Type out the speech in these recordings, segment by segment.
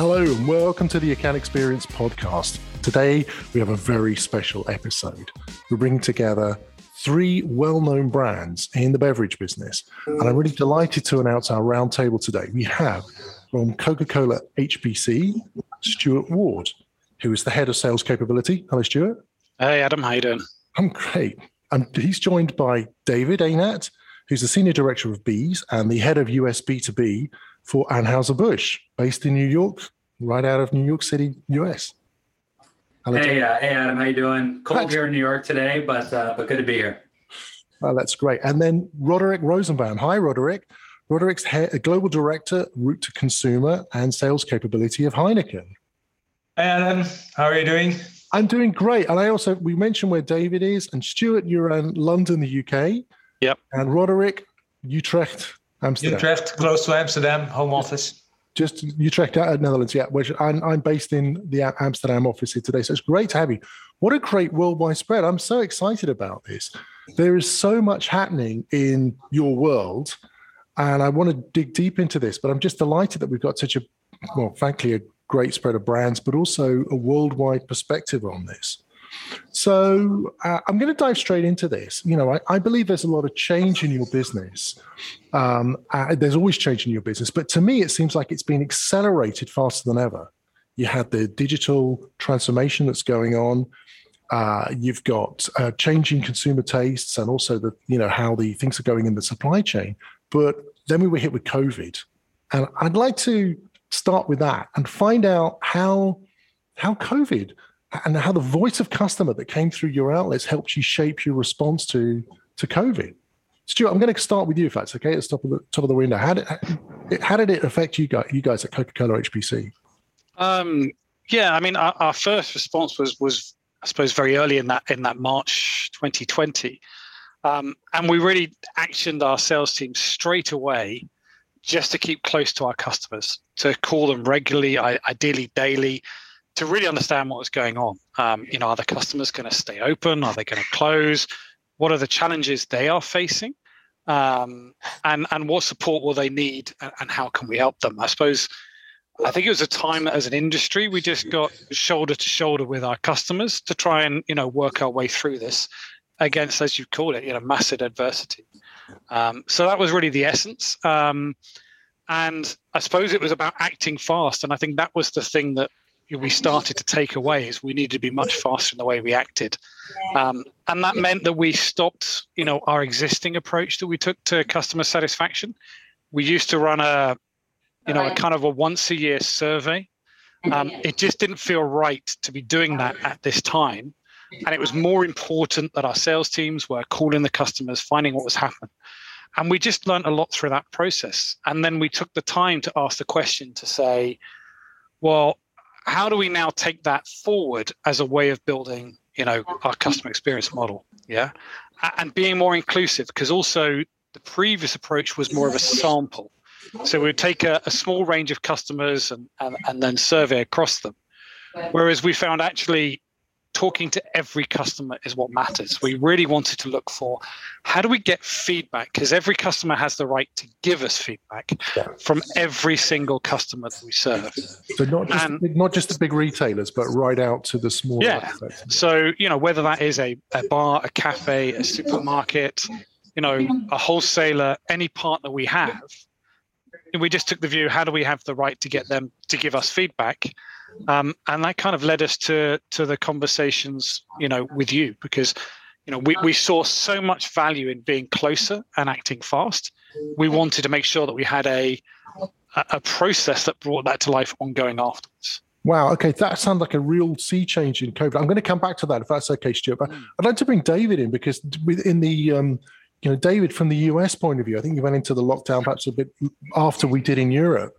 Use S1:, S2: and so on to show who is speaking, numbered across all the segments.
S1: Hello, and welcome to the Account Experience podcast. Today, we have a very special episode. We're bringing together three well known brands in the beverage business. And I'm really delighted to announce our roundtable today. We have from Coca Cola HBC, Stuart Ward, who is the head of sales capability. Hello, Stuart.
S2: Hey, Adam. How you doing?
S1: I'm great. And he's joined by David Aynat, who's the senior director of BEES and the head of US B2B for Anheuser-Busch, based in New York, right out of New York City, US.
S3: Hello, hey, uh, hey, Adam, how you doing? Cold here in New York today, but uh, but good to be here.
S1: Well, that's great. And then Roderik Rosenbaum. Hi, Roderik. Roderik's head, global director, route to consumer and sales capability of Heineken.
S4: Hey, Adam, how are you doing?
S1: I'm doing great. And I also we mentioned where David is, and Stuart, you're in London, the UK.
S2: Yep.
S1: And Roderik, Utrecht, Amsterdam.
S4: Utrecht, close to Amsterdam, home office.
S1: Just Utrecht, uh, Netherlands. Yeah, which I'm, I'm based in the Amsterdam office here today. So it's great to have you. What a great worldwide spread. I'm so excited about this. There is so much happening in your world. And I want to dig deep into this, but I'm just delighted that we've got such a, well, frankly, a great spread of brands, but also a worldwide perspective on this. So uh, I'm going to dive straight into this. You know, I, I, believe there's a lot of change in your business. Um, uh, there's always change in your business, but to me, it seems like it's been accelerated faster than ever. You had the digital transformation that's going on. Uh, you've got uh, changing consumer tastes and also the you know how the things are going in the supply chain. But then we were hit with COVID, and I'd like to start with that and find out how how COVID and how the voice of customer that came through your outlets helped you shape your response to to COVID. Stuart, I'm going to start with you if that's okay. At the top of the top of the window, how did how did it affect you guys? You guys at Coca Cola HBC?
S2: Um, yeah, I mean, our, our, first response was was I suppose very early in that in that March 2020, um, and we really actioned our sales team straight away just to keep close to our customers, to call them regularly, ideally daily, to really understand what was going on. Um, you know, are the customers going to stay open? Are they going to close? What are the challenges they are facing? Um, and and what support will they need? And, and how can we help them? I suppose. I think it was a time as an industry we just got shoulder to shoulder with our customers to try and you know work our way through this against, as you call it, you know, massive adversity. Um, so that was really the essence. Um, and I suppose it was about acting fast. And I think that was the thing that we started to take away is we needed to be much faster in the way we acted. Um, and that meant that we stopped, you know, our existing approach that we took to customer satisfaction. We used to run a, you know, a kind of a once a year survey. Um, it just didn't feel right to be doing that at this time. And it was more important that our sales teams were calling the customers, finding what was happening. And we just learned a lot through that process. And then we took the time to ask the question to say, well, how do we now take that forward as a way of building, you know, our customer experience model? Yeah. And being more inclusive, because also the previous approach was more of a sample. So we'd take a, a small range of customers and, and, and then survey across them. Whereas we found actually talking to every customer is what matters. We really wanted to look for how do we get feedback because every customer has the right to give us feedback yeah. from every single customer that we serve.
S1: So not just and, not just the big retailers, but right out to the small.
S2: Yeah. So you know whether that is a, a bar, a cafe, a supermarket, you know, a wholesaler, any partner we have. We just took the view: how do we have the right to get them to give us feedback? Um, and that kind of led us to to the conversations you know with you because you know we, we saw so much value in being closer and acting fast we wanted to make sure that we had a a process that brought that to life ongoing afterwards
S1: Wow. Okay, that sounds like a real sea change in COVID. I'm going to come back to that if that's okay, Stuart. But mm. I'd like to bring David in because within the, um, you know, David from the US point of view, I think you went into the lockdown perhaps a bit after we did in Europe.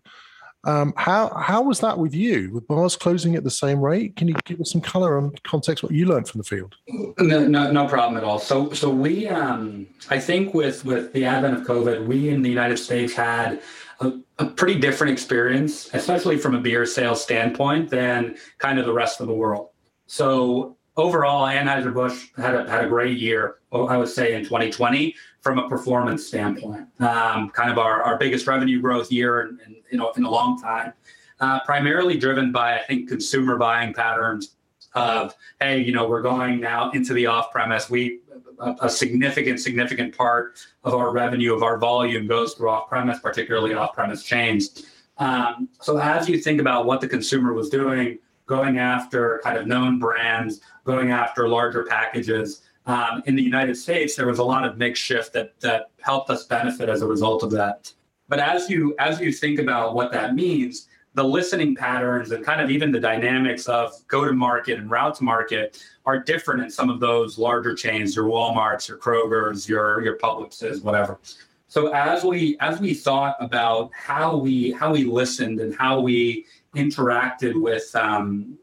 S1: Um, how how was that with you? With bars closing at the same rate? Can you give us some color on context what you learned from the field?
S3: No, no, no problem at all. So so we um, I think with with the advent of COVID, we in the United States had a, a pretty different experience, especially from a beer sales standpoint, than kind of the rest of the world. So overall, Anheuser-Busch had a, had a great year, I would say, in 2020 from a performance standpoint. Um, kind of our, our biggest revenue growth year in, in, you know, in a long time. uh, primarily driven by, I think, consumer buying patterns of, hey, you know, we're going now into the off premise. We, a, a significant, significant part of our revenue, of our volume goes through off premise, particularly off premise chains. Um, so as you think about what the consumer was doing, going after kind of known brands, going after larger packages, um, in the United States, there was a lot of mix shift that that helped us benefit as a result of that. But as you as you think about what that means, the listening patterns and kind of even the dynamics of go to market and route to market are different in some of those larger chains, your Walmarts, your Kroger's, your your Publixes, whatever. So as we as we thought about how we how we listened and how we interacted with um,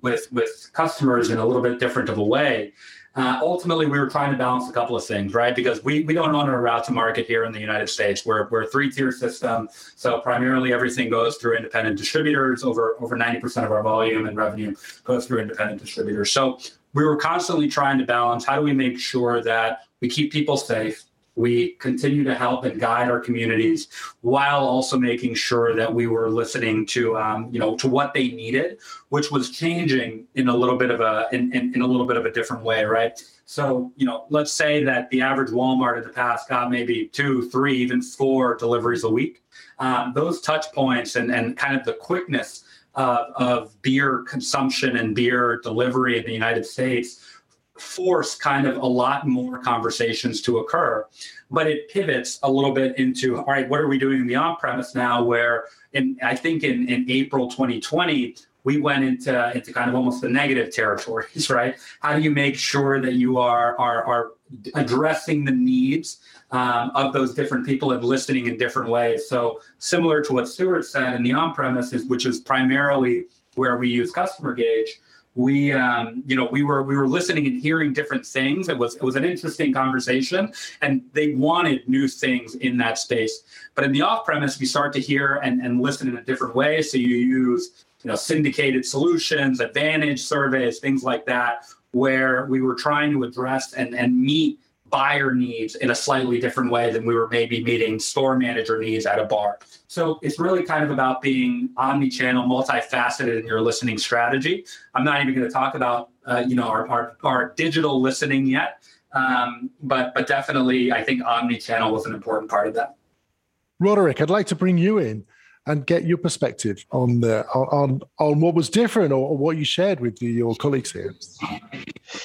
S3: with with customers in a little bit different of a way, uh, ultimately, we were trying to balance a couple of things, right? Because we, we don't own a route to market here in the United States. We're, we're a three tier system. So primarily everything goes through independent distributors. Over, over 90% of our volume and revenue goes through independent distributors. So we were constantly trying to balance how do we make sure that we keep people safe, we continue to help and guide our communities while also making sure that we were listening to um, you know to what they needed which was changing in a little bit of a in, in, in, a little bit of a different way right? So you know let's say that the average walmart in the past got maybe two three even four deliveries a week. Um, those touch points and, and kind of the quickness of, of beer consumption and beer delivery in the united states force kind of a lot more conversations to occur. But it pivots a little bit into all right, what are we doing in the on premise now? Where in I think in, in April 2020, we went into into kind of almost the negative territories, right? How do you make sure that you are are are addressing the needs um, of those different people and listening in different ways? So similar to what Stuart said in the on premises, which is primarily where we use customer gauge we um, you know we were we were listening and hearing different things. It was it was an interesting conversation and they wanted new things in that space. But in the off premise we start to hear and, and listen in a different way. So you use you know syndicated solutions advantage surveys things like that where we were trying to address and and meet buyer needs in a slightly different way than we were maybe meeting store manager needs at a bar. So it's really kind of about being omni-channel, multifaceted in your listening strategy. I'm not even going to talk about uh, you know our, our, our digital listening yet, um, but but definitely I think omni-channel was an important part of that.
S1: Roderik, I'd like to bring you in and get your perspective on the on on what was different or, what you shared with your colleagues here.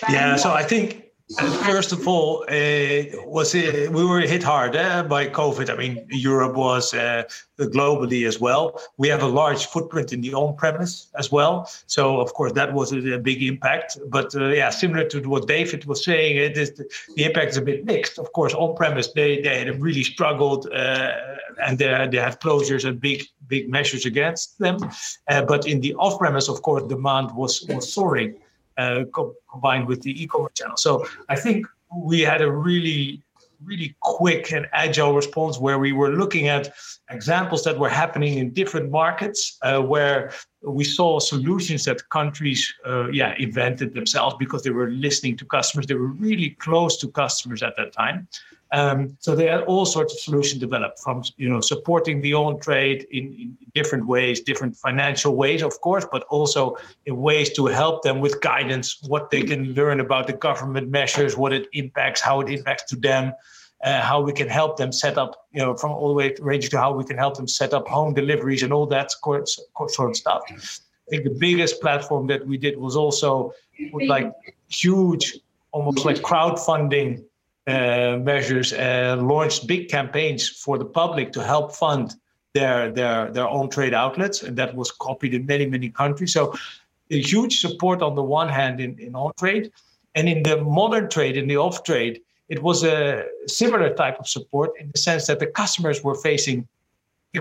S4: Yeah, so I think First of all, uh, was uh, we were hit hard uh, by COVID. I mean, Europe was uh, globally as well. We have a large footprint in the on-premise as well, so of course that was a, big impact. But uh, yeah, similar to what David was saying, it is the, impact is a bit mixed. Of course, on-premise they they have really struggled, uh, and they they have closures and big big measures against them. but in the off-premise, of course, demand was was soaring uh, co- combined with the e-commerce channel. So I think we had a really really quick and agile response where we were looking at examples that were happening in different markets uh, where we saw solutions that countries uh, yeah invented themselves because they were listening to customers they were really close to customers at that time um, so they had all sorts of solutions developed from you know supporting the on trade in, in, different ways, different financial ways, of course, but also in ways to help them with guidance, what they can learn about the government measures, what it impacts, how it impacts to them, uh, how we can help them set up, you know, from all the way ranging to how we can help them set up home deliveries and all that sort of stuff. I think the biggest platform that we did was also like huge, almost like crowdfunding measures and launched big campaigns for the public to help fund their their their own trade outlets, and that was copied in many many countries. So, a huge support on the one hand in, in on trade, and in the modern trade, in the off trade, it was a similar type of support in the sense that the customers were facing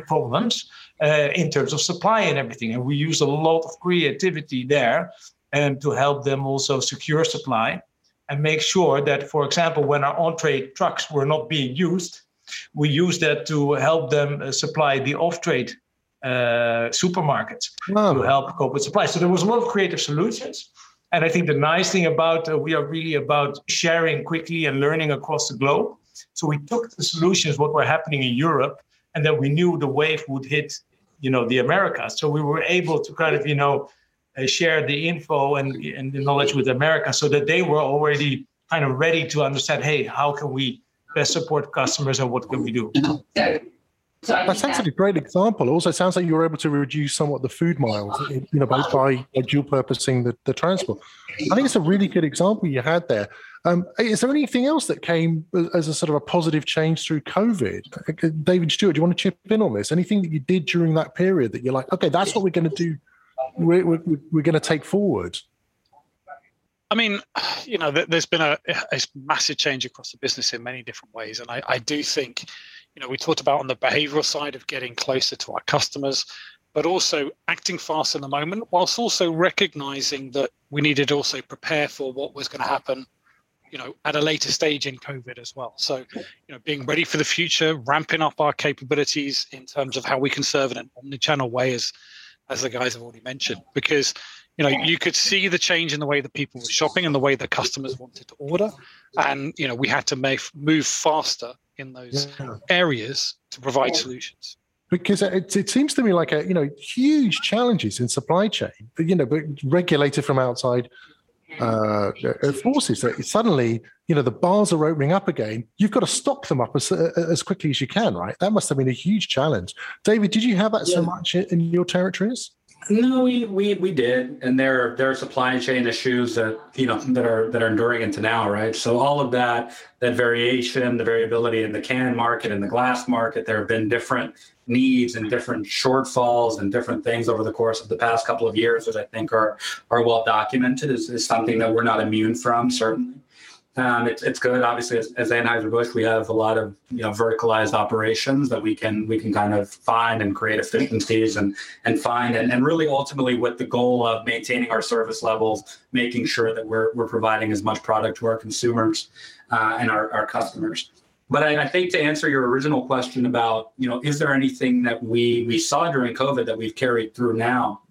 S4: problems uh, in terms of supply and everything, and we used a lot of creativity there, and to help them also secure supply and make sure that, for example, when our on-trade trucks were not being used, we used that to help them uh, supply the off-trade uh, supermarkets oh. to help cope with supply. So there was a lot of creative solutions. And I think the nice thing about uh, we are really about sharing quickly and learning across the globe. So we took the solutions, what were happening in Europe, and then we knew the wave would hit you know the Americas. So we were able to kind of you know Uh, share the info and and the knowledge with America, so that they were already kind of ready to understand. Hey, how can we best support customers and what can we do?
S1: So that sounds like a great example. Also, sounds like you were able to reduce somewhat the food miles, uh, you know, by, oh. by, by dual purposing the, the transport. I think it's a really good example you had there. Um, is there anything else that came as a sort of a positive change through COVID? Uh, David Stuart, do you want to chip in on this? Anything that you did during that period that you're like, okay, that's what we're going to do, we're, we're, we're going to take forward?
S2: I mean, you know, there's been a, a, massive change across the business in many different ways. And I, I do think you know we talked about on the behavioral side of getting closer to our customers but also acting fast in the moment whilst also recognizing that we needed to also prepare for what was going to happen you know at a later stage in covid as well so you know being ready for the future ramping up our capabilities in terms of how we can serve in an omni-channel way as as the guys have already mentioned because you know you could see the change in the way that people were shopping and the way that customers wanted to order and you know we had to make, move faster in those yeah. areas to provide solutions
S1: because it, it seems to me like a you know huge challenges in supply chain you know but regulated from outside uh, uh, forces that suddenly you know the bars are opening up again. You've got to stock them up as, uh, as quickly as you can right? That must have been a huge challenge. David did you have that yeah. so much in your territories?
S3: No, we, we we did, and there there are supply chain issues that you know that are that are enduring into now, right? So all of that that variation, the variability in the can market and the glass market, there have been different needs and different shortfalls and different things over the course of the past couple of years, which I think are are well documented, is, is something that we're not immune from, certainly. Um, it's, it's good. Obviously, as, as Anheuser-Busch, we have a lot of you know verticalized operations that we can we can kind of find and create efficiencies and and find and, and really ultimately with the goal of maintaining our service levels, making sure that we're we're providing as much product to our consumers uh, and our, our customers. But I, I, think to answer your original question about you know is there anything that we we saw during COVID that we've carried through now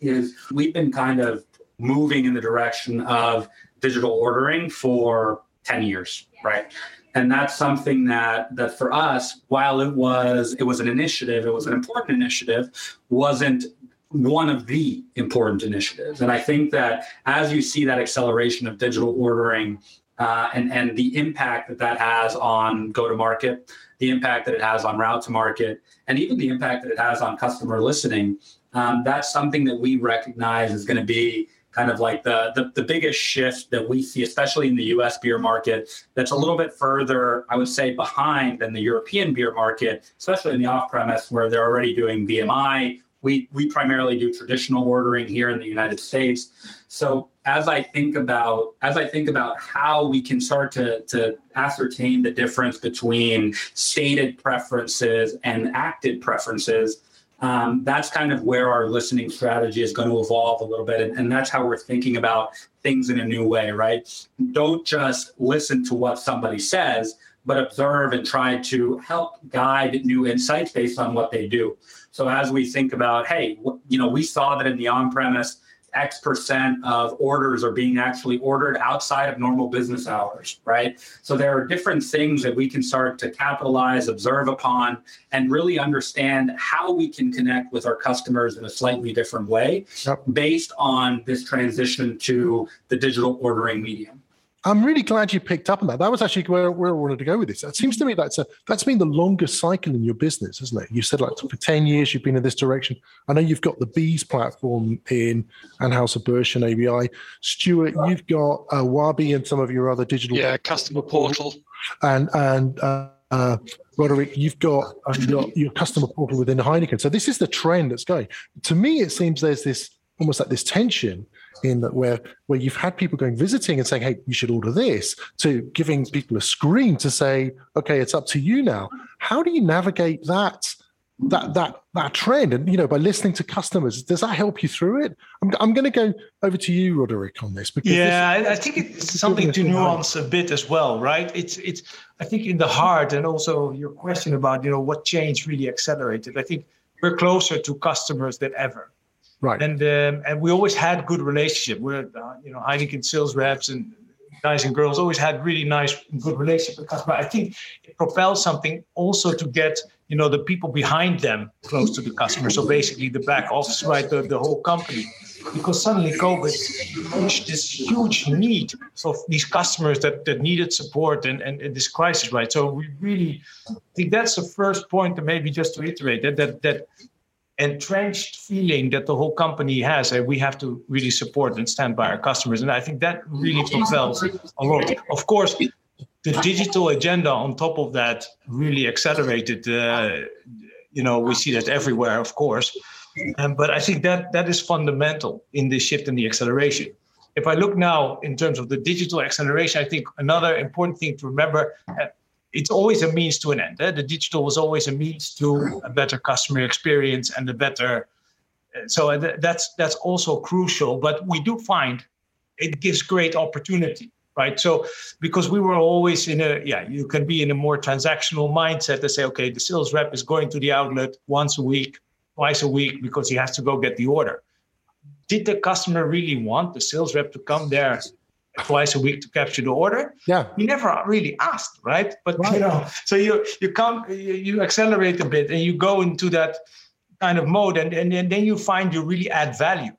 S3: is we've been kind of moving in the direction of digital ordering for 10 years, right? And that's something that that for us, while it was it was an initiative, it was an important initiative, wasn't one of the important initiatives. And I think that as you see that acceleration of digital ordering uh, and and the impact that that has on go to market, the impact that it has on route to market, and even the impact that it has on customer listening, um, that's something that we recognize is going to be kind of like the, the, the biggest shift that we see, especially in the U.S. beer market, that's a little bit further, I would say, behind than the European beer market, especially in the off-premise where they're already doing VMI. We we primarily do traditional ordering here in the United States. So as I think about as I think about how we can start to to ascertain the difference between stated preferences and acted preferences um, that's kind of where our listening strategy is going to evolve a little bit. And, and, that's how we're thinking about things in a new way, right? Don't just listen to what somebody says, but observe and try to help guide new insights based on what they do. So as we think about, hey, you know, we saw that in the on premise, X percent of orders are being actually ordered outside of normal business hours, right? So there are different things that we can start to capitalize, observe upon, and really understand how we can connect with our customers in a slightly different way yep. based on this transition to the digital ordering medium.
S1: I'm really glad you picked up on that. That was actually where, where I wanted to go with this. That seems to me that's a that's been the longest cycle in your business, isn't it? You said like for 10 years you've been in this direction. I know you've got the BEES platform in Anheuser-Busch and ABI. Stuart, you've got uh, Wabi and some of your other digital
S2: yeah customer portal
S1: and and uh, uh, Roderik, you've got uh, your, your customer portal within Heineken. So this is the trend that's going. To me, it seems there's this almost like this tension in that where where you've had people going visiting and saying, "Hey, you should order this," to giving people a screen to say, "Okay, it's up to you now." How do you navigate that? that that that trend and you know by listening to customers does that help you through it i'm, I'm going to go over to you roderik on this
S4: because yeah this, i think it's something to nuance a bit as well right it's it's i think in the heart and also your question about you know what change really accelerated i think we're closer to customers than ever
S1: Right.
S4: And um, and we always had good relationship. We're uh, you know Heineken sales reps and guys and girls always had really nice good relationship with customers. I think it propels something also to get you know the people behind them close to the customer so basically the back office right the, the whole company because suddenly covid pushed this huge need of these customers that, that needed support and, and, and this crisis right so we really think that's the first point to maybe just to iterate that that that entrenched feeling that the whole company has and we have to really support and stand by our customers and i think that really propels a lot of course the digital agenda on top of that really accelerated. Uh, you know, we see that everywhere, of course. Um, but I think that that is fundamental in the shift and the acceleration. If I look now in terms of the digital acceleration, I think another important thing to remember. Uh, it's always a means to an end. Eh? The digital was always a means to a better customer experience and a better. Uh, so that's that's also crucial. But we do find it gives great opportunity right so because we were always in a yeah you can be in a more transactional mindset to say okay the sales rep is going to the outlet once a week twice a week because he has to go get the order did the customer really want the sales rep to come there twice a week to capture the order.
S1: Yeah.
S4: We never really asked right? But right. you know so you you come you, you accelerate a bit and you go into that kind of mode and, and, and then you find you really add value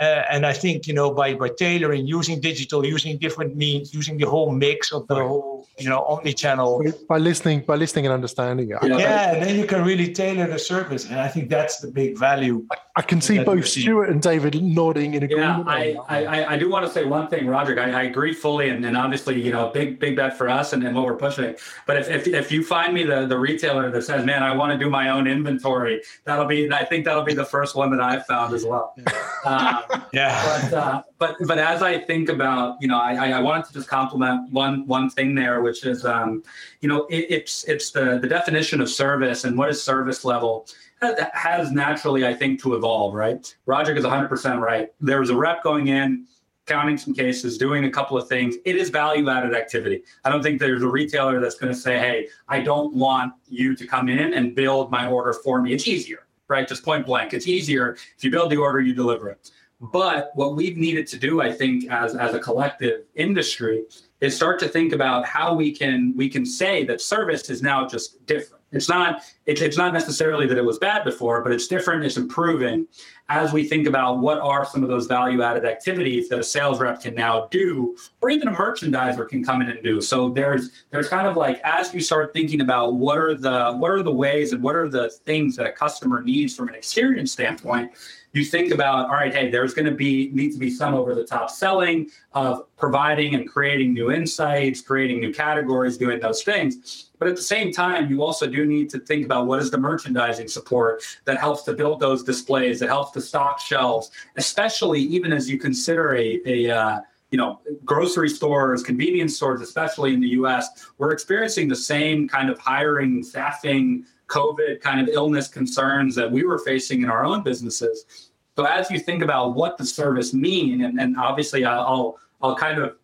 S4: uh, and I think you know by by tailoring, using digital, using different means, using the whole mix of the whole you know omni-channel.
S1: By listening, by listening and understanding it.
S4: Yeah, yeah and then you can really tailor the service, and I think that's the big value.
S1: I, I can see both Stuart and David nodding in agreement.
S3: Yeah, I, I, I do want to say one thing, Roderik. I, I agree fully, and, and obviously you know big big bet for us and, and what we're pushing. But if, if if you find me the the retailer that says, man, I want to do my own inventory, that'll be I think that'll be the first one that I've found as well.
S4: Um, yeah.
S3: But, uh, but but as I think about, you know, I, I wanted to just compliment one one thing there, which is, um, you know, it, it's it's the the definition of service and what is service level has naturally, I think, to evolve. Right. Roger is 100 percent right. There was a rep going in. Counting some cases, doing a couple of things. It is value added activity. I don't think there's a retailer that's going to say, Hey, I don't want you to come in and build my order for me. It's easier, right? Just point blank. It's easier. If you build the order, you deliver it. But what we've needed to do, I think, as, as a collective industry, is start to think about how we can we can say that service is now just different. It's not it, it's not necessarily that it was bad before, but it's different. It's improving as we think about what are some of those value added activities that a sales rep can now do, or even a merchandiser can come in and do. So there's there's kind of like as you start thinking about what are the what are the ways and what are the things that a customer needs from an experience standpoint you think about all right hey there's going to be needs to be some over the top selling of providing and creating new insights creating new categories doing those things. But at the same time you also do need to think about what is the merchandising support that helps to build those displays that helps to stock shelves especially even as you consider a, a uh, you know grocery stores convenience stores especially in the us we're experiencing the same kind of hiring staffing COVID kind of illness concerns that we were facing in our own businesses. So as you think about what the service mean, and, and obviously I'll I'll kind of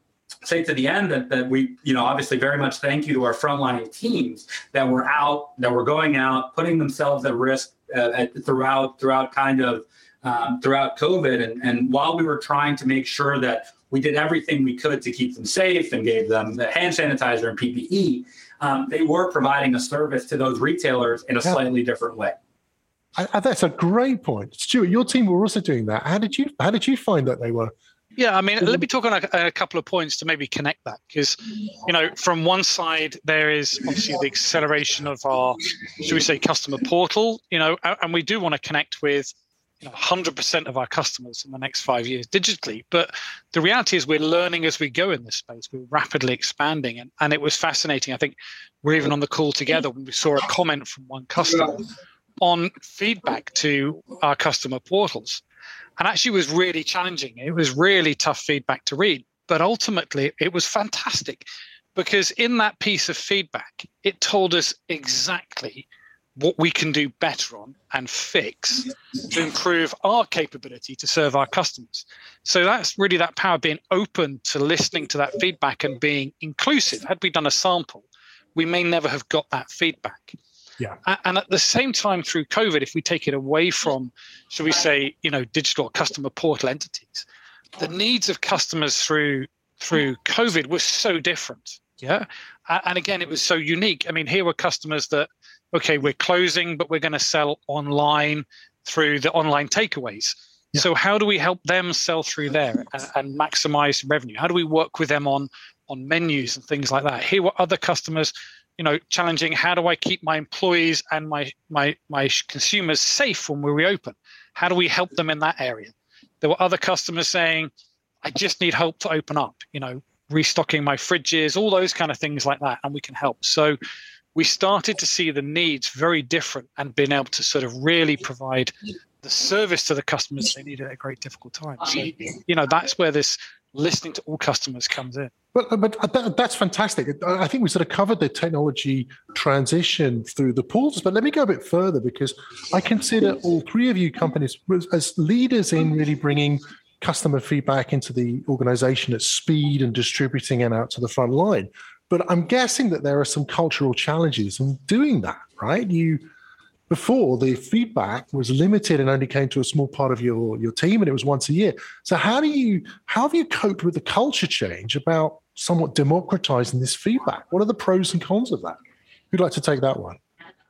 S3: say to the end that, that we, you know, obviously very much thank you to our frontline teams that were out, that were going out, putting themselves at risk uh, at, throughout throughout kind of um, throughout COVID, and and while we were trying to make sure that we did everything we could to keep them safe and gave them the hand sanitizer and PPE um, they were providing a service to those retailers in a yeah. slightly different way.
S1: I, that's a great point, Stuart. Your team were also doing that. How did you How did you find that they were?
S2: Yeah, I mean, let me talk on a, a couple of points to maybe connect that because, you know, from one side there is obviously the acceleration of our, should we say, customer portal, you know, and we do want to connect with you know, 100% of our customers in the next five years digitally. But the reality is, we're learning as we go in this space. We're rapidly expanding. And, and it was fascinating. I think we're even on the call together when we saw a comment from one customer on feedback to our customer portals. And actually, was really challenging. It was really tough feedback to read. But ultimately, it was fantastic because in that piece of feedback, it told us exactly what we can do better on and fix to improve our capability to serve our customers. So that's really that power being open to listening to that feedback and being inclusive. Had we done a sample, we may never have got that feedback.
S1: Yeah.
S2: And at the same time, through COVID, if we take it away from, shall we say, you know, digital customer portal entities, the needs of customers through through COVID were so different. Yeah. And again, it was so unique. I mean, here were customers that, okay, we're closing, but we're going to sell online through the online takeaways. Yeah. So how do we help them sell through there and, and, maximize revenue? How do we work with them on on menus and things like that? Here were other customers, you know, challenging. How do I keep my employees and my my my consumers safe when we reopen? How do we help them in that area? There were other customers saying, I just need help to open up. You know, restocking my fridges, all those kind of things like that, and we can help. So we started to see the needs very different and being able to sort of really provide the service to the customers they needed at a great difficult time. So, you know, that's where this listening to all customers comes in.
S1: But, but that's fantastic. I think we sort of covered the technology transition through the pools, but let me go a bit further because I consider all three of you companies as leaders in really bringing customer feedback into the organization at speed and distributing it out to the front line. But I'm guessing that there are some cultural challenges in doing that, right? You before the feedback was limited and only came to a small part of your your team and it was once a year. So how do you how have you coped with the culture change about somewhat democratizing this feedback? What are the pros and cons of that? Who'd like to take that one?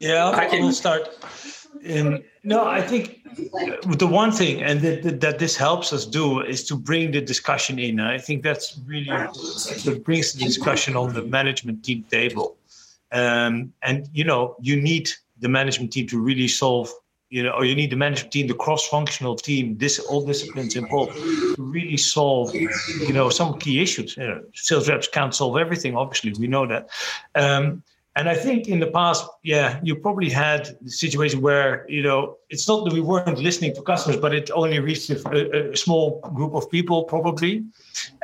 S4: Yeah, I can start. Um, no, I think the one thing, and that, that this helps us do, is to bring the discussion in. I think that's really that brings the discussion on the management team table. Um, and you know, you need the management team to really solve. You know, or you need the management team, the cross-functional team, this all disciplines involved, to really solve, you know, some key issues. You know, sales reps can't solve everything. Obviously, we know that. Um, and I think in the past, yeah, you probably had the situation where, you know, it's not that we weren't listening to customers, but it only reached a, a small group of people probably.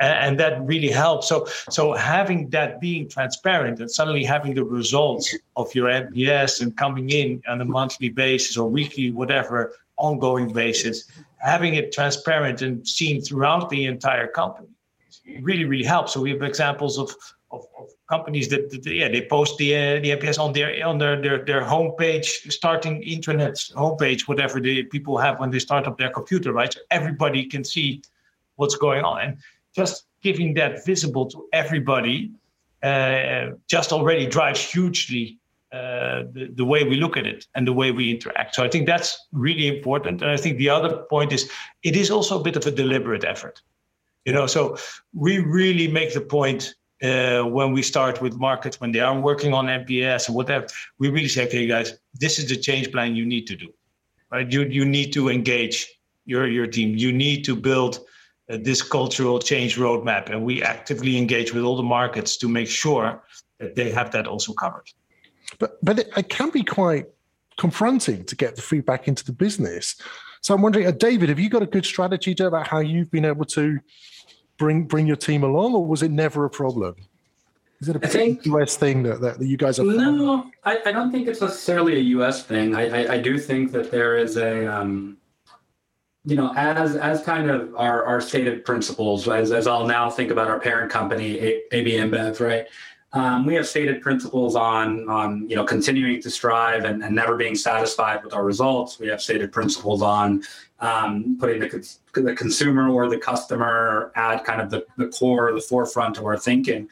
S4: And that really helped. So, so having that being transparent and suddenly having the results of your NPS and coming in on a monthly basis or weekly, whatever, ongoing basis, having it transparent and seen throughout the entire company really, really helps. So we have examples of of, of companies that, that, yeah they post the uh, the NPS on their on their, their their homepage, starting internet homepage, whatever the people have when they start up their computer, right? So everybody can see what's going on, and just giving that visible to everybody uh, just already drives hugely uh, the, the way we look at it and the way we interact. So I think that's really important. And I think the other point is it is also a bit of a deliberate effort. You know, so we really make the point uh, when we start with markets, when they are working on NPS and whatever, we really say, okay, guys, this is the change plan you need to do. Right? You you need to engage your your team. You need to build uh, this cultural change roadmap, and we actively engage with all the markets to make sure that they have that also covered.
S1: But but it, it can be quite confronting to get the feedback into the business. So I'm wondering, uh, David, have you got a good strategy about how you've been able to bring bring your team along, or was it never a problem? Is it a think, US thing that, that, you guys are?
S3: No, I, I, don't think it's necessarily a US thing. I, I, I do think that there is a, um, you know, as as kind of our, our stated principles, as, as I'll now think about our parent company, AB InBev, right? Um, we have stated principles on on you know continuing to strive and, and never being satisfied with our results. We have stated principles on um, putting the, the consumer or the customer at kind of the, the core, the forefront of our thinking.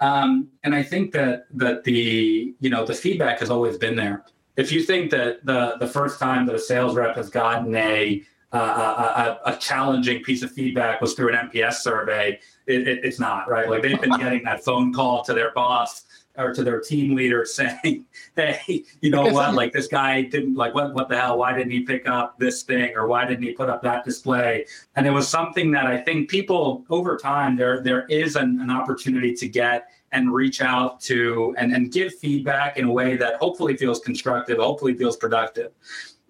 S3: Um, and I think that that the you know the feedback has always been there. If you think that the the first time that a sales rep has gotten a uh, a, a, challenging piece of feedback was through an NPS survey, it, it, it's not right. Like they've been getting that phone call to their boss or to their team leader saying, "Hey, you know what? Like this guy didn't like what what the hell? Why didn't he pick up this thing or why didn't he put up that display?" And it was something that I think people over time there there is an, an opportunity to get and reach out to and, and give feedback in a way that hopefully feels constructive, hopefully feels productive.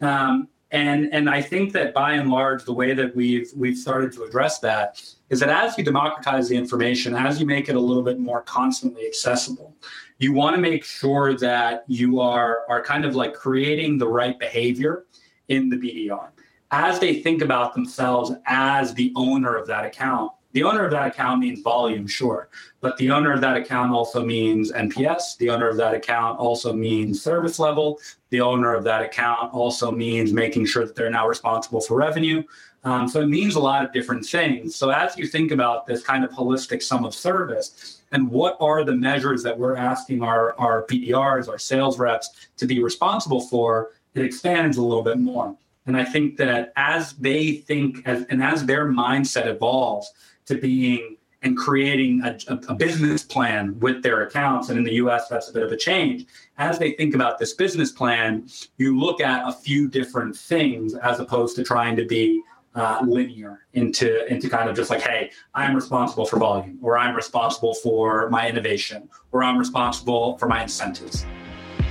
S3: Um, and and I think that by and large, the way that we've we've started to address that is that as you democratize the information, as you make it a little bit more constantly accessible, you want to make sure that you are are kind of like creating the right behavior in the BDR as they think about themselves as the owner of that account. The owner of that account means volume, sure, but the owner of that account also means NPS. The owner of that account also means service level. The owner of that account also means making sure that they're now responsible for revenue. Um, so it means a lot of different things. So as you think about this kind of holistic sum of service, and what are the measures that we're asking our, our BDRs, our sales reps to be responsible for, it expands a little bit more. And I think that as they think as, and as their mindset evolves to being and creating a, a, business plan with their accounts, and in the US, that's a bit of a change. As they think about this business plan, you look at a few different things as opposed to trying to be uh, linear into into kind of just like, hey, I'm responsible for volume, or I'm responsible for my innovation, or I'm responsible for my incentives.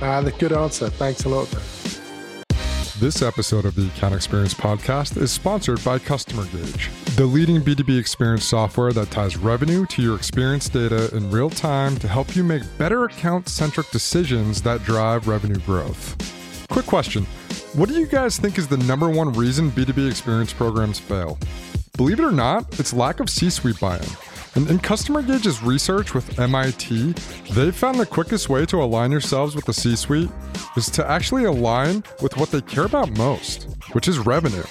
S1: Uh, the good answer. Thanks a lot.
S5: This episode of the Account Experience Podcast is sponsored by Customer Gauge, the leading B2B experience software that ties revenue to your experience data in real time to help you make better account centric decisions that drive revenue growth. Quick question What do you guys think is the number one reason B2B experience programs fail? Believe it or not, it's lack of C suite buy in. And in Customer Gauge's research with MIT, they found the quickest way to align yourselves with the C suite is to actually align with what they care about most, which is revenue.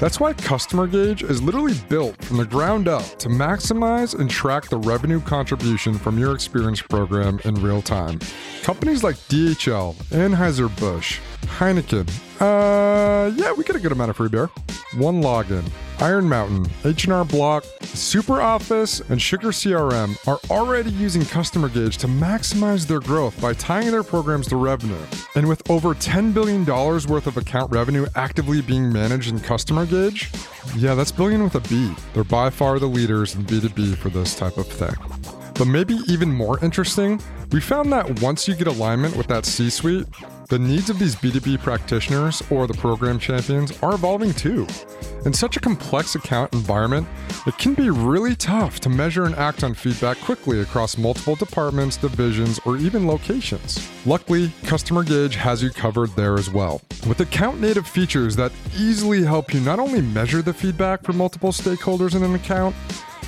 S5: That's why Customer Gauge is literally built from the ground up to maximize and track the revenue contribution from your experience program in real time. Companies like DHL, Anheuser-Busch, Heineken, uh, yeah, we get a good amount of free beer. OneLogin, Iron Mountain, H&R Block, SuperOffice, and SugarCRM are already using Customer Gauge to maximize their growth by tying their programs to revenue. And with over $10 billion worth of account revenue actively being managed in Customer Gauge, yeah, that's billion with a B. They're by far the leaders in B2B for this type of thing. But maybe even more interesting, we found that once you get alignment with that C suite, the needs of these B2B practitioners or the program champions are evolving too. In such a complex account environment, it can be really tough to measure and act on feedback quickly across multiple departments, divisions, or even locations. Luckily, Customer Gauge has you covered there as well. With account native features that easily help you not only measure the feedback from multiple stakeholders in an account,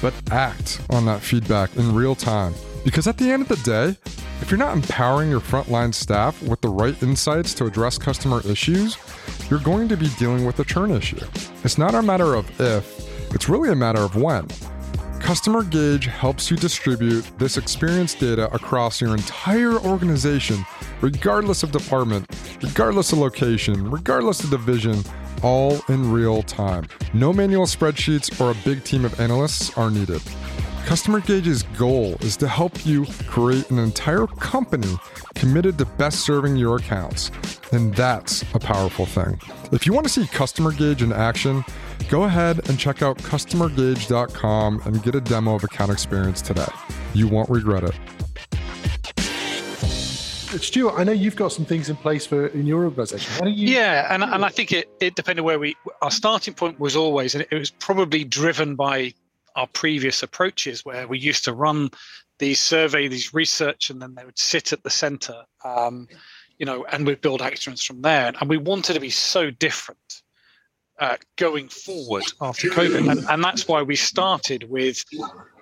S5: but act on that feedback in real time. Because at the end of the day, if you're not empowering your frontline staff with the right insights to address customer issues, you're going to be dealing with a churn issue. It's not a matter of if, it's really a matter of when. Customer Gauge helps you distribute this experience data across your entire organization, regardless of department, regardless of location, regardless of division, all in real time. No manual spreadsheets or a big team of analysts are needed. Customer Gauge's goal is to help you create an entire company committed to best serving your accounts. And that's a powerful thing. If you want to see Customer Gauge in action, go ahead and check out customergauge.com and get a demo of account experience today. You won't regret it.
S1: Stuart, I know you've got some things in place for in your organization.
S2: You- yeah, and, and I think it, it depended where we our starting point was always, and it was probably driven by our previous approaches where we used to run these survey, these research, and then they would sit at the center, um, you know, and we'd build actions from there. And we wanted to be so different uh, going forward after COVID. And, and that's why we started with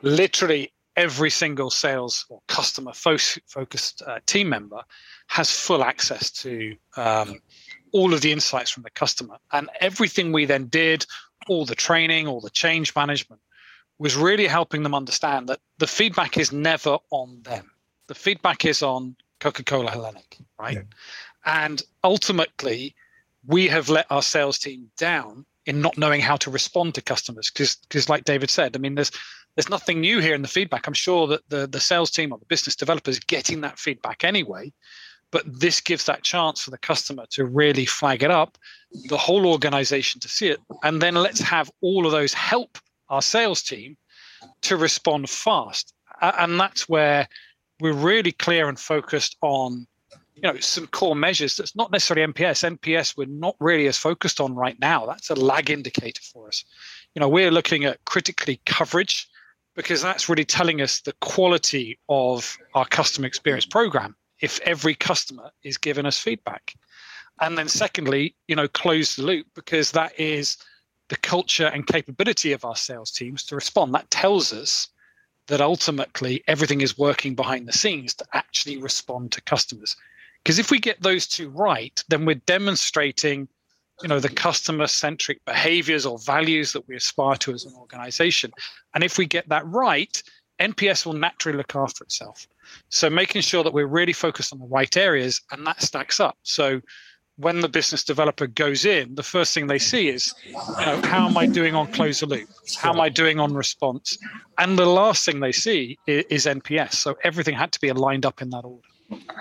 S2: literally every single sales or customer fo- focused uh, team member has full access to um, all of the insights from the customer. And everything we then did, all the training, all the change management, was really helping them understand that the feedback is never on them. The feedback is on Coca Cola Hellenic, right? Yeah. And ultimately, we have let our sales team down in not knowing how to respond to customers because because like David said, I mean there's there's nothing new here in the feedback. I'm sure that the the sales team or the business developers getting that feedback anyway, but this gives that chance for the customer to really flag it up, the whole organization to see it, and then let's have all of those help our sales team to respond fast. And that's where we're really clear and focused on you know some core measures that's not necessarily nps nps we're not really as focused on right now. That's a lag indicator for us. You know we're looking at critically coverage because that's really telling us the quality of our customer experience program if every customer is giving us feedback. And then secondly you know close the loop because that is the culture and capability of our sales teams to respond. That tells us that ultimately everything is working behind the scenes to actually respond to customers. Because if we get those two right, then we're demonstrating, you know, the customer-centric behaviors or values that we aspire to as an organization. And if we get that right, NPS will naturally look after itself. So making sure that we're really focused on the right areas and that stacks up. So when the business developer goes in, the first thing they see is, you know, how am I doing on close the loop? How am I doing on response? And the last thing they see is, is NPS. So everything had to be aligned up in that order.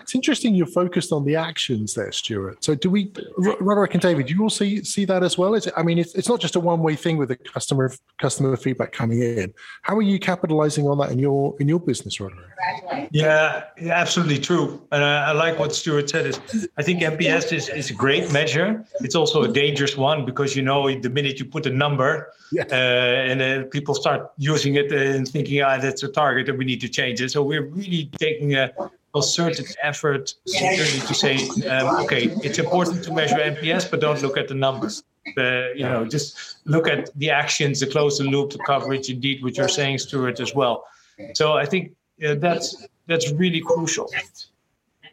S1: It's interesting you're focused on the actions there, Stuart. So do we, Roderik and David, do you all see, see that as well? Is it, I mean, it's, it's not just a one-way thing with the customer customer feedback coming in. How are you capitalizing on that in your in your business, Roderik?
S4: Yeah, absolutely true. And I, I like what Stuart said. Is I think NPS is, is a great measure. It's also a dangerous one because you know the minute you put a number, yeah. uh, and then people start using it and thinking, ah, that's a target, and we need to change it. So we're really taking a concerted effort securely to say, um, okay, it's important to measure NPS, but don't look at the numbers. Uh, you know, just look at the actions, the closed loop, the coverage. Indeed, what you're saying, Stuart, as well. So I think uh, that's that's really crucial.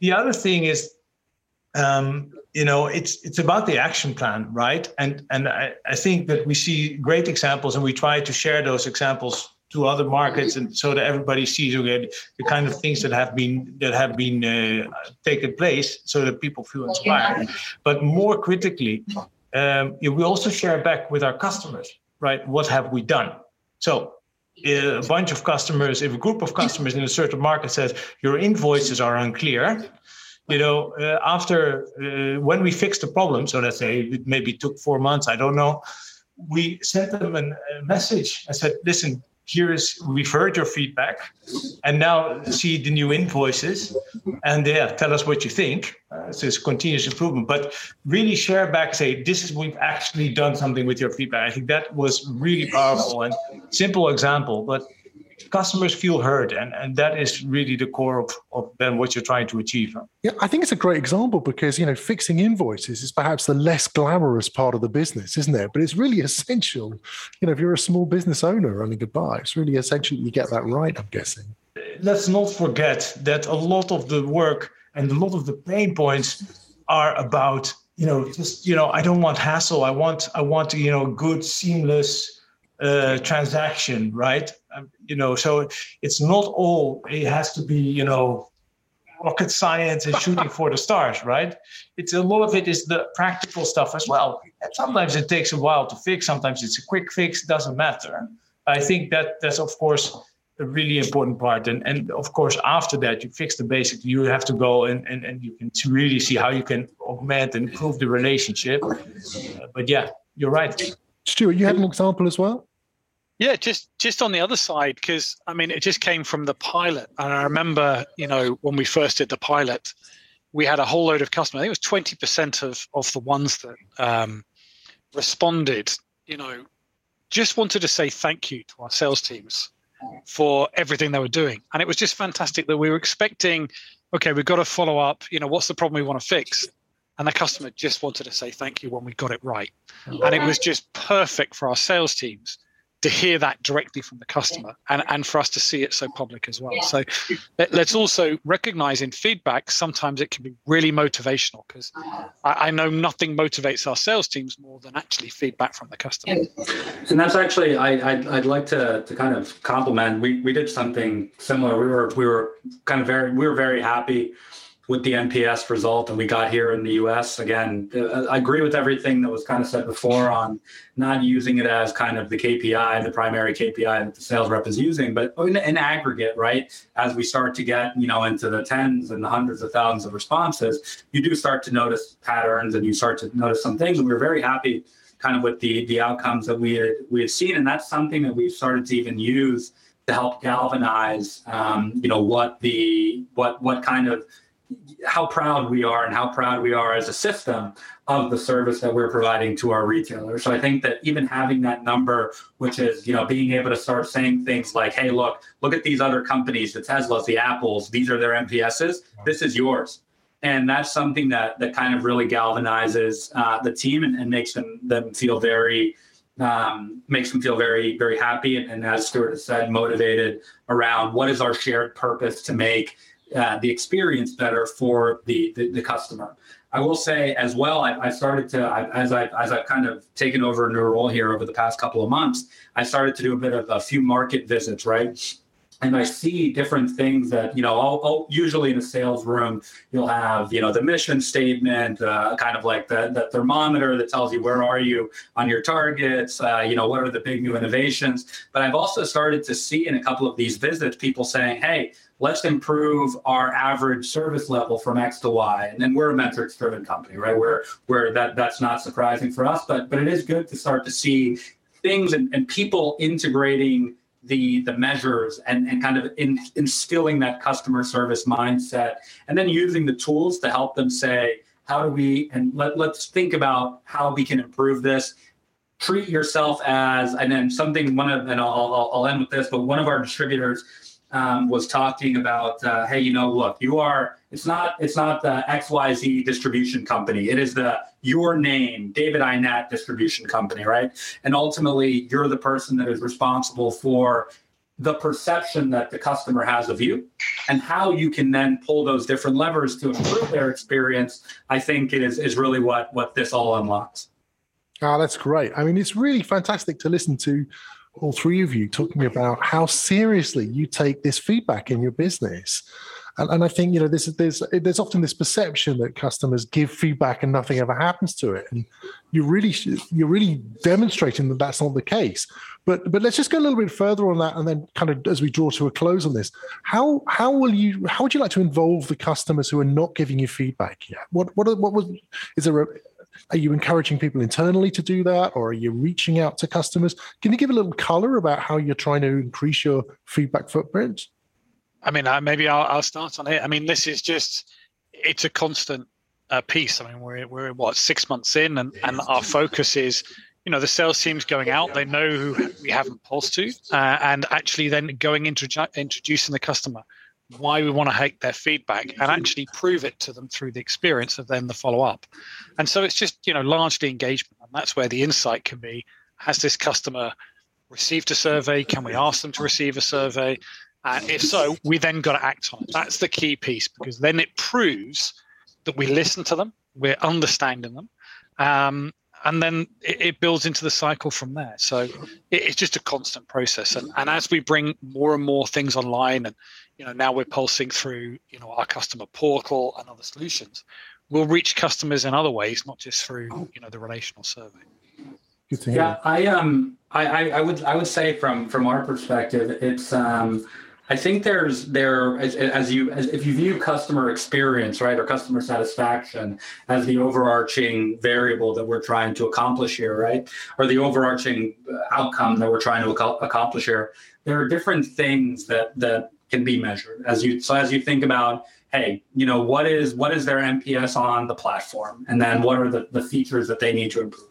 S4: The other thing is, um, you know, it's it's about the action plan, right? And and I, I think that we see great examples, and we try to share those examples to other markets and so that everybody sees okay, the kind of things that have been that have been uh, taken place so that people feel inspired. but more critically um, we also share back with our customers right what have we done? So uh, a bunch of customers if a group of customers in a certain market says your invoices are unclear you know uh, after uh, when we fixed the problem so let's say it maybe took four months i don't know we sent them a message. I said listen here is we've heard your feedback and now see the new invoices and yeah tell us what you think. Uh, so it's continuous improvement but really share back say this is we've actually done something with your feedback. I think that was really powerful and simple example but customers feel heard and, and that is really the core of, of then what you're trying to achieve
S1: yeah i think it's a great example because you know fixing invoices is perhaps the less glamorous part of the business isn't it? But it's really essential. You know if you're a small business owner running a bar it's really essential you get that right i'm guessing.
S4: Let's not forget that a lot of the work and a lot of the pain points are about you know just you know i don't want hassle. I want i want you know good seamless uh, transaction, right? You know, so it's not all. It has to be, you know, rocket science and shooting for the stars, right? It's a lot of it is the practical stuff as well. And sometimes it takes a while to fix. Sometimes it's a quick fix. Doesn't matter. I think that that's of course a really important part. And and of course after that you fix the basics. You have to go and and, and you can really see how you can augment and improve the relationship. Uh, but yeah, you're right.
S1: Stuart, you had an example as well.
S2: Yeah, just just on the other side, because I mean, it just came from the pilot, and I remember, you know, when we first did the pilot, we had a whole load of customers. I think it was twenty percent of of the ones that um, responded. You know, just wanted to say thank you to our sales teams for everything they were doing, and it was just fantastic that we were expecting. Okay, we've got to follow up. You know, what's the problem we want to fix? and the customer just wanted to say thank you when we got it right. And it was just perfect for our sales teams to hear that directly from the customer and, and for us to see it so public as well. So let, us also recognize in feedback, sometimes it can be really motivational because uh-huh. I, I, know nothing motivates our sales teams more than actually feedback from the customer.
S3: And that's actually, I, I'd, I'd like to, to kind of compliment, we, we did something similar. We were, we were kind of very, we were very happy with the NPS result and we got here in the US. Again, uh, I agree with everything that was kind of said before on not using it as kind of the KPI, the primary KPI that the sales rep is using, but in, in aggregate, right? As we start to get, you know, into the tens and the hundreds of thousands of responses, you do start to notice patterns and you start to notice some things. And we are very happy kind of with the the outcomes that we had, we had seen. And that's something that we've started to even use to help galvanize, um, you know, what the, what, what kind of, how proud we are and how proud we are as a system of the service that we're providing to our retailers. So I think that even having that number, which is, you know, being able to start saying things like, hey, look, look at these other companies, the Teslas, the Apples, these are their NPSs, this is yours. And that's something that that kind of really galvanizes uh, the team and, and makes them them feel very um, makes them feel very, very happy. And, and, as Stuart has said, motivated around what is our shared purpose to make uh, the experience better for the, the, the, customer. I will say as well, I, I started to, I, as, I, as I've kind of taken over a new role here over the past couple of months, I started to do a bit of a few market visits, right? and I see different things that you know. I'll, I'll, usually in a sales room, you'll have you know the mission statement, uh, kind of like the, the thermometer that tells you where are you on your targets. Uh, you know what are the big new innovations. But I've also started to see in a couple of these visits people saying, "Hey, let's improve our average service level from X to Y." And then we're a metrics-driven company, right? Where where that that's not surprising for us, but but it is good to start to see things and, and people integrating the the measures and, and kind of in, instilling that customer service mindset and then using the tools to help them say how do we and let, let's think about how we can improve this treat yourself as and then something one of and I'll, I'll end with this but one of our distributors um, was talking about, uh, hey, you know, look, you are. It's not. It's not the XYZ distribution company. It is the your name, David Aynat distribution company, right? And ultimately, you're the person that is responsible for the perception that the customer has of you and how you can then pull those different levers to improve their experience i think is, is really what what this all unlocks
S1: oh that's great i mean it's really fantastic to listen to all three of you talking about how seriously you take this feedback in your business. And, and I think you know there's there's there's often this perception that customers give feedback and nothing ever happens to it, and you really you're really demonstrating that that's not the case. But but let's just go a little bit further on that, and then kind of as we draw to a close on this, how how will you how would you like to involve the customers who are not giving you feedback yet? What what what was is there a are you encouraging people internally to do that, or are you reaching out to customers? Can you give a little color about how you're trying to increase your feedback footprint?
S2: I mean, uh, maybe I'll, I'll start on it. I mean, this is just it's a constant uh, piece. I mean, we're we're what six months in, and and our focus is you know the sales team's going out they know who we haven't pulsed to uh, and actually then going into introducing the customer why we want to take their feedback and actually prove it to them through the experience of then the follow up. And so it's just, you know, largely engagement. And that's where the insight can be has this customer received a survey? Can we ask them to receive a survey? And if so, we then got to act on it. That's the key piece because then it proves that we listen to them, we're understanding them, um, and then it, it, builds into the cycle from there. So it, it's just a constant process. And, and as we bring more and more things online and you know now we're pulsing through you know our customer portal and other solutions we'll reach customers in other ways not just through you know the relational survey.
S3: Yeah i um I, I would i would say from from our perspective it's um i think there's there as, as you as if you view customer experience right or customer satisfaction as the overarching variable that we're trying to accomplish here right or the overarching outcome that we're trying to accomplish here there are different things that that can be measured. As you so as you think about hey you know what is what is their nps on the platform? And then what are the, the features that they need to improve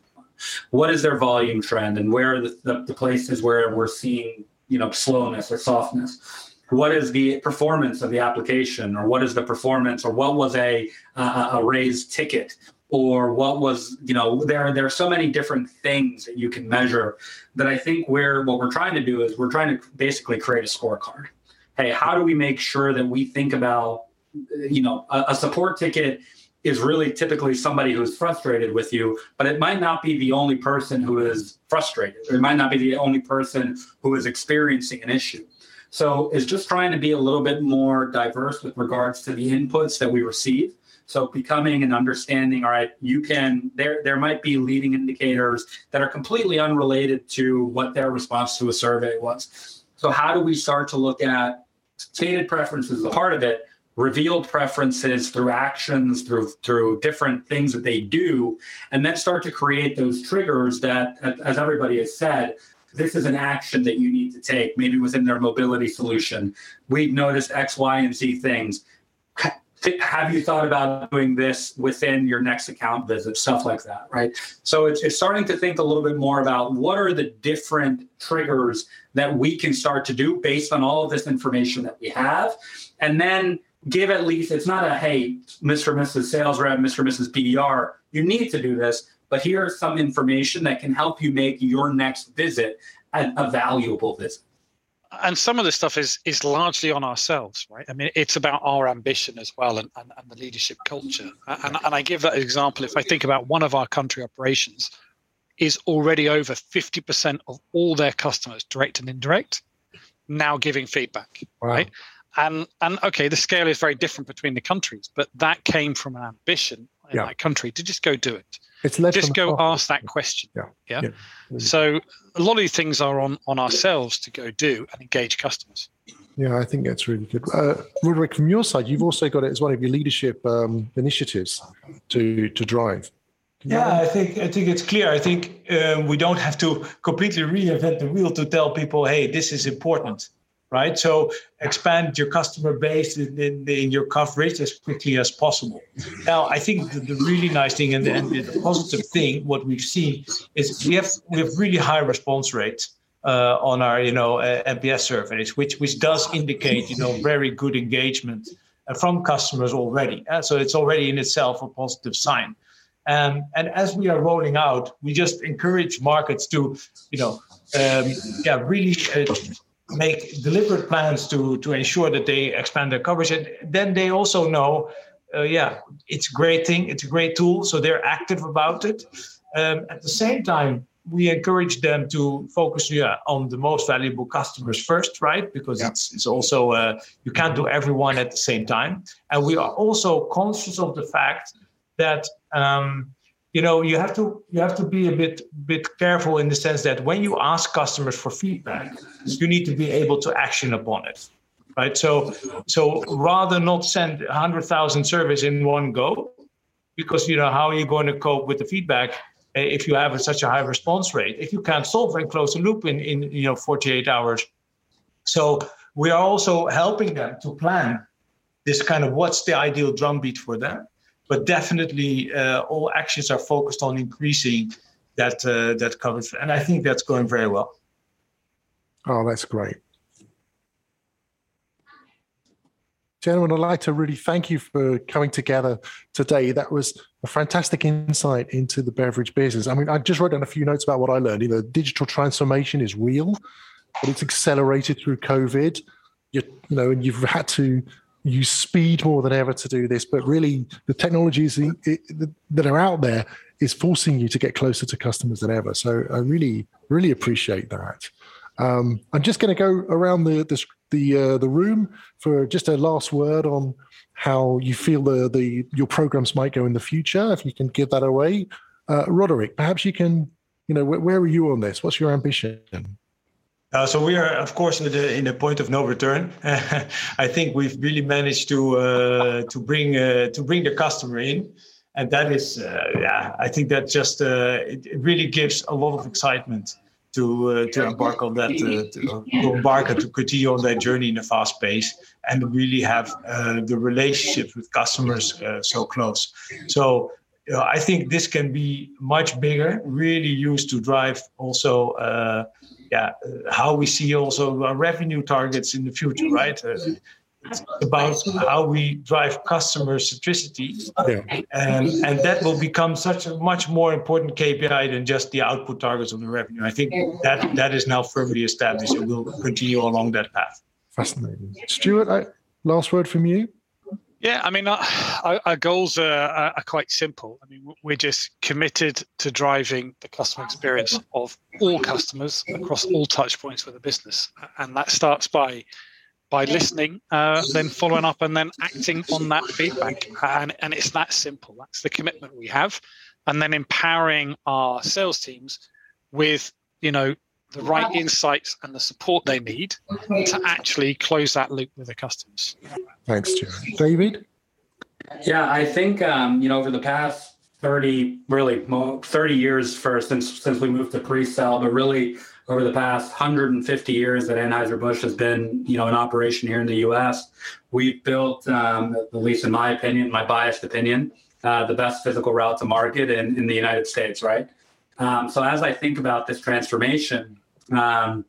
S3: what is their volume trend? And where are the, the, the places where we're seeing you know slowness or softness? What is the performance of the application? Or what is the performance? Or what was a uh, a raised ticket? Or what was you know there there are so many different things that you can measure that i think we're what we're trying to do is we're trying to basically create a scorecard hey, how do we make sure that we think about, you know, a, a support ticket is really typically somebody who's frustrated with you, but it might not be the only person who is frustrated. Or it might not be the only person who is experiencing an issue. So it's just trying to be a little bit more diverse with regards to the inputs that we receive. So becoming and understanding, all right, you can there there might be leading indicators that are completely unrelated to what their response to a survey was. So how do we start to look at stated preferences. Is part of it revealed preferences through actions through through different things that they do and then start to create those triggers that as everybody has said this is an action that you need to take maybe within their mobility solution. We've noticed x y and z things have you thought about doing this within your next account visit stuff like that right so it's, it's starting to think a little bit more about what are the different triggers that we can start to do based on all of this information that we have and then give at least it's not a hey, Mr. and Mrs. Sales Rep, Mr. and Mrs. BDR, you need to do this, but here's some information that can help you make your next visit a, a valuable visit
S2: and some of the stuff is is largely on ourselves, right? I mean, it's about our ambition as well and, and, and the leadership culture. And, and I give that example if I think about one of our country operations is already over 50% of all their customers, direct and indirect, now giving feedback, wow. right? And and okay, the scale is very different between the countries, but that came from an ambition in yeah. that country to just go do it. It's led just go ask that question. Yeah. yeah. yeah. So a lot of these things are on on ourselves to go do and engage customers.
S1: Yeah, I think that's really good. Uh, Roderik, from your side, you've also got it as one of your leadership um, initiatives to to drive.
S4: Yeah, I think I think it's clear. I think um, we don't have to completely reinvent the wheel to tell people, "Hey, this is important." Right? So expand your customer base in, in, in, your coverage as quickly as possible. Now, I think the, the really nice thing and, and, the positive thing, what we've seen is we have we have really high response rates. Uh, on our, you know, uh, surveys, which which does indicate, you know, very good engagement uh, from customers already. Uh, so it's already in itself a positive sign. Um, and as we are rolling out, we just encourage markets to, you know, um, yeah, really uh, make deliberate plans to to ensure that they expand their coverage. And then they also know uh, yeah it's a great thing it's a great tool so they're active about it. Um, at the same time we encourage them to focus yeah, on the most valuable customers first right? Because yeah. it's, it's also uh, you can't do everyone at the same time. And we are also conscious of the fact that um, you know you have to you have to be a bit bit careful in the sense that when you ask customers for feedback you need to be able to action upon it right? So so rather not send 100000 surveys in one go because you know how are you going to cope with the feedback eh, if you have such a high response rate? If you can't solve and close the loop in in you know 48 hours. So we are also helping them to plan this kind of what's the ideal drumbeat for them but definitely uh, all actions are focused on increasing that uh, that coverage, and I think that's going very well.
S1: Oh, that's great. Gentlemen, I'd like to really thank you for coming together today. That was a fantastic insight into the beverage business. I mean, I just wrote down a few notes about what I learned. You know, digital transformation is real, but it's accelerated through COVID. You, you know, and you've had to use speed more than ever to do this, but really the technologies that are out there is forcing you to get closer to customers than ever. So I really, really appreciate that. Um, I'm just going to go around the the the, uh, the room for just a last word on how you feel the the your programs might go in the future. If you can give that away, uh, Roderik, perhaps you can. You know, where, where are you on this? What's your ambition?
S4: Uh, so we are, of course, in the, in a point of no return. I think we've really managed to uh, to bring uh, to bring the customer in, and that is, uh, yeah, I think that just uh, it, it, really gives a lot of excitement to uh, to embark on that, to, to, embark to continue on that journey in a fast pace, and really have the relationships with customers so close. So you know, I think this can be much bigger, really used to drive also uh, yeah, how we see also our revenue targets in the future, right? Uh, it's about how we drive customer centricity, yeah. and and that will become such a much more important KPI than just the output targets of the revenue. I think that that is now firmly established, and we'll continue along that path.
S1: Fascinating, Stuart. last word from you.
S2: Yeah, I mean, our, our goals are, are, quite simple. I mean, we're just committed to driving the customer experience of all customers across all touch points with a business, and that starts by by listening, uh, then following up, and then acting on that feedback. And, and it's that simple. That's the commitment we have, and then empowering our sales teams with you know the right insights and the support they need to actually close that loop with the customers.
S1: Thanks, Jim. David?
S3: Yeah, I think, um, you know, over the past 30, really 30 years first since, since we moved to pre-sell, but really over the past 150 years that Anheuser-Busch has been, you know, in operation here in the U.S., we've built, um, at least in my opinion, my biased opinion, uh, the best physical route to market in, in the United States, right? Um, so as I think about this transformation, um,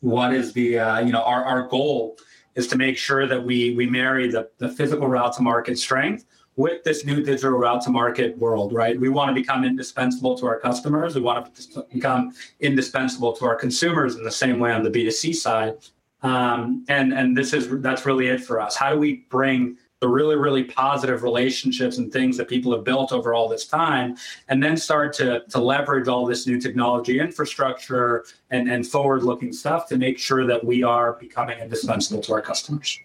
S3: what is the uh, you know our, our goal is to make sure that we we marry the, the physical route to market strength with this new digital route to market world, right? We want to become indispensable to our customers. We want to become indispensable to our consumers in the same way on the B2C side. Um, and and this is that's really it for us. How do we bring the really really positive relationships and things that people have built over all this time and then start to to leverage all this new technology infrastructure and and forward looking stuff to make sure that we are becoming indispensable to our customers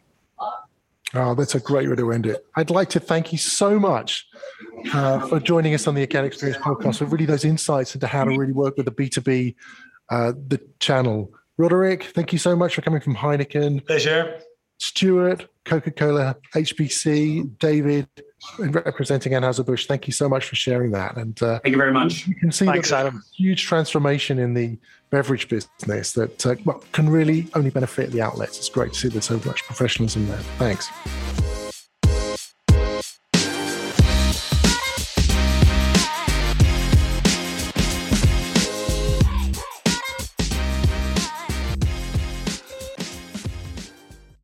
S1: Oh, that's a great way to end it. I'd like to thank you so much uh, for joining us on the Account Experience podcast for really those insights into how to really work with the B2B, uh, the channel. Roderik, thank you so much for coming from Heineken.
S4: Pleasure.
S1: Stuart, Coca Cola, HBC, David, representing Anheuser-Busch. Thank you so much for sharing that. And
S3: uh, thank you very much.
S1: You can see Thanks, that Adam. huge transformation in the beverage business that uh, well, can really only benefit the outlets. It's great to see there's so much professionalism there. Thanks.